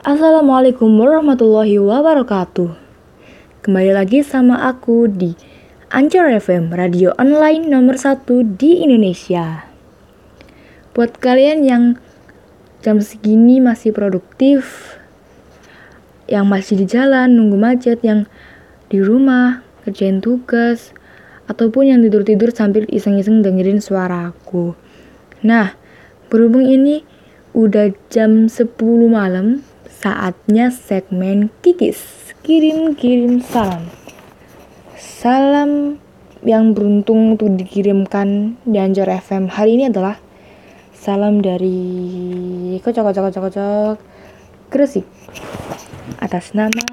Assalamualaikum warahmatullahi wabarakatuh. Kembali lagi sama aku di Anchor FM, radio online nomor satu di Indonesia. Buat kalian yang jam segini masih produktif, yang masih di jalan nunggu macet, yang di rumah kerjain tugas, ataupun yang tidur-tidur sambil iseng-iseng dengerin suaraku. Nah, berhubung ini udah jam 10 malam, saatnya segmen Kikis. Kirim-kirim salam. Salam yang beruntung untuk dikirimkan di Anjor FM hari ini adalah salam dari kocok kocok kocok kocok Gresik atas nama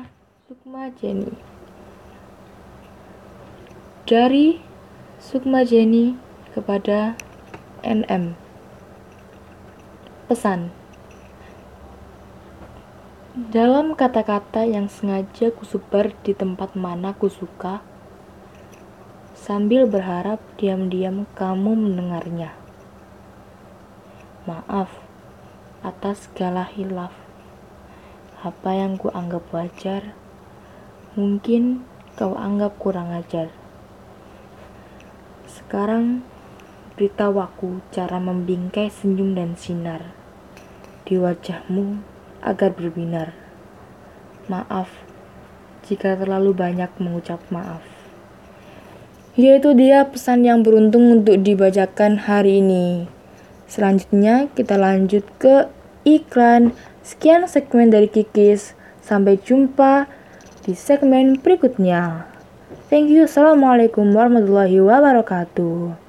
Sukma Jenny. Dari Sukma Jenny kepada NM. Pesan dalam kata-kata yang sengaja kusebar di tempat mana kusuka, sambil berharap diam-diam kamu mendengarnya. Maaf atas segala hilaf. Apa yang ku anggap wajar, mungkin kau anggap kurang ajar. Sekarang beritahu aku cara membingkai senyum dan sinar di wajahmu agar berbinar. Maaf jika terlalu banyak mengucap maaf. Yaitu dia pesan yang beruntung untuk dibacakan hari ini. Selanjutnya kita lanjut ke iklan. Sekian segmen dari Kikis. Sampai jumpa di segmen berikutnya. Thank you. Assalamualaikum warahmatullahi wabarakatuh.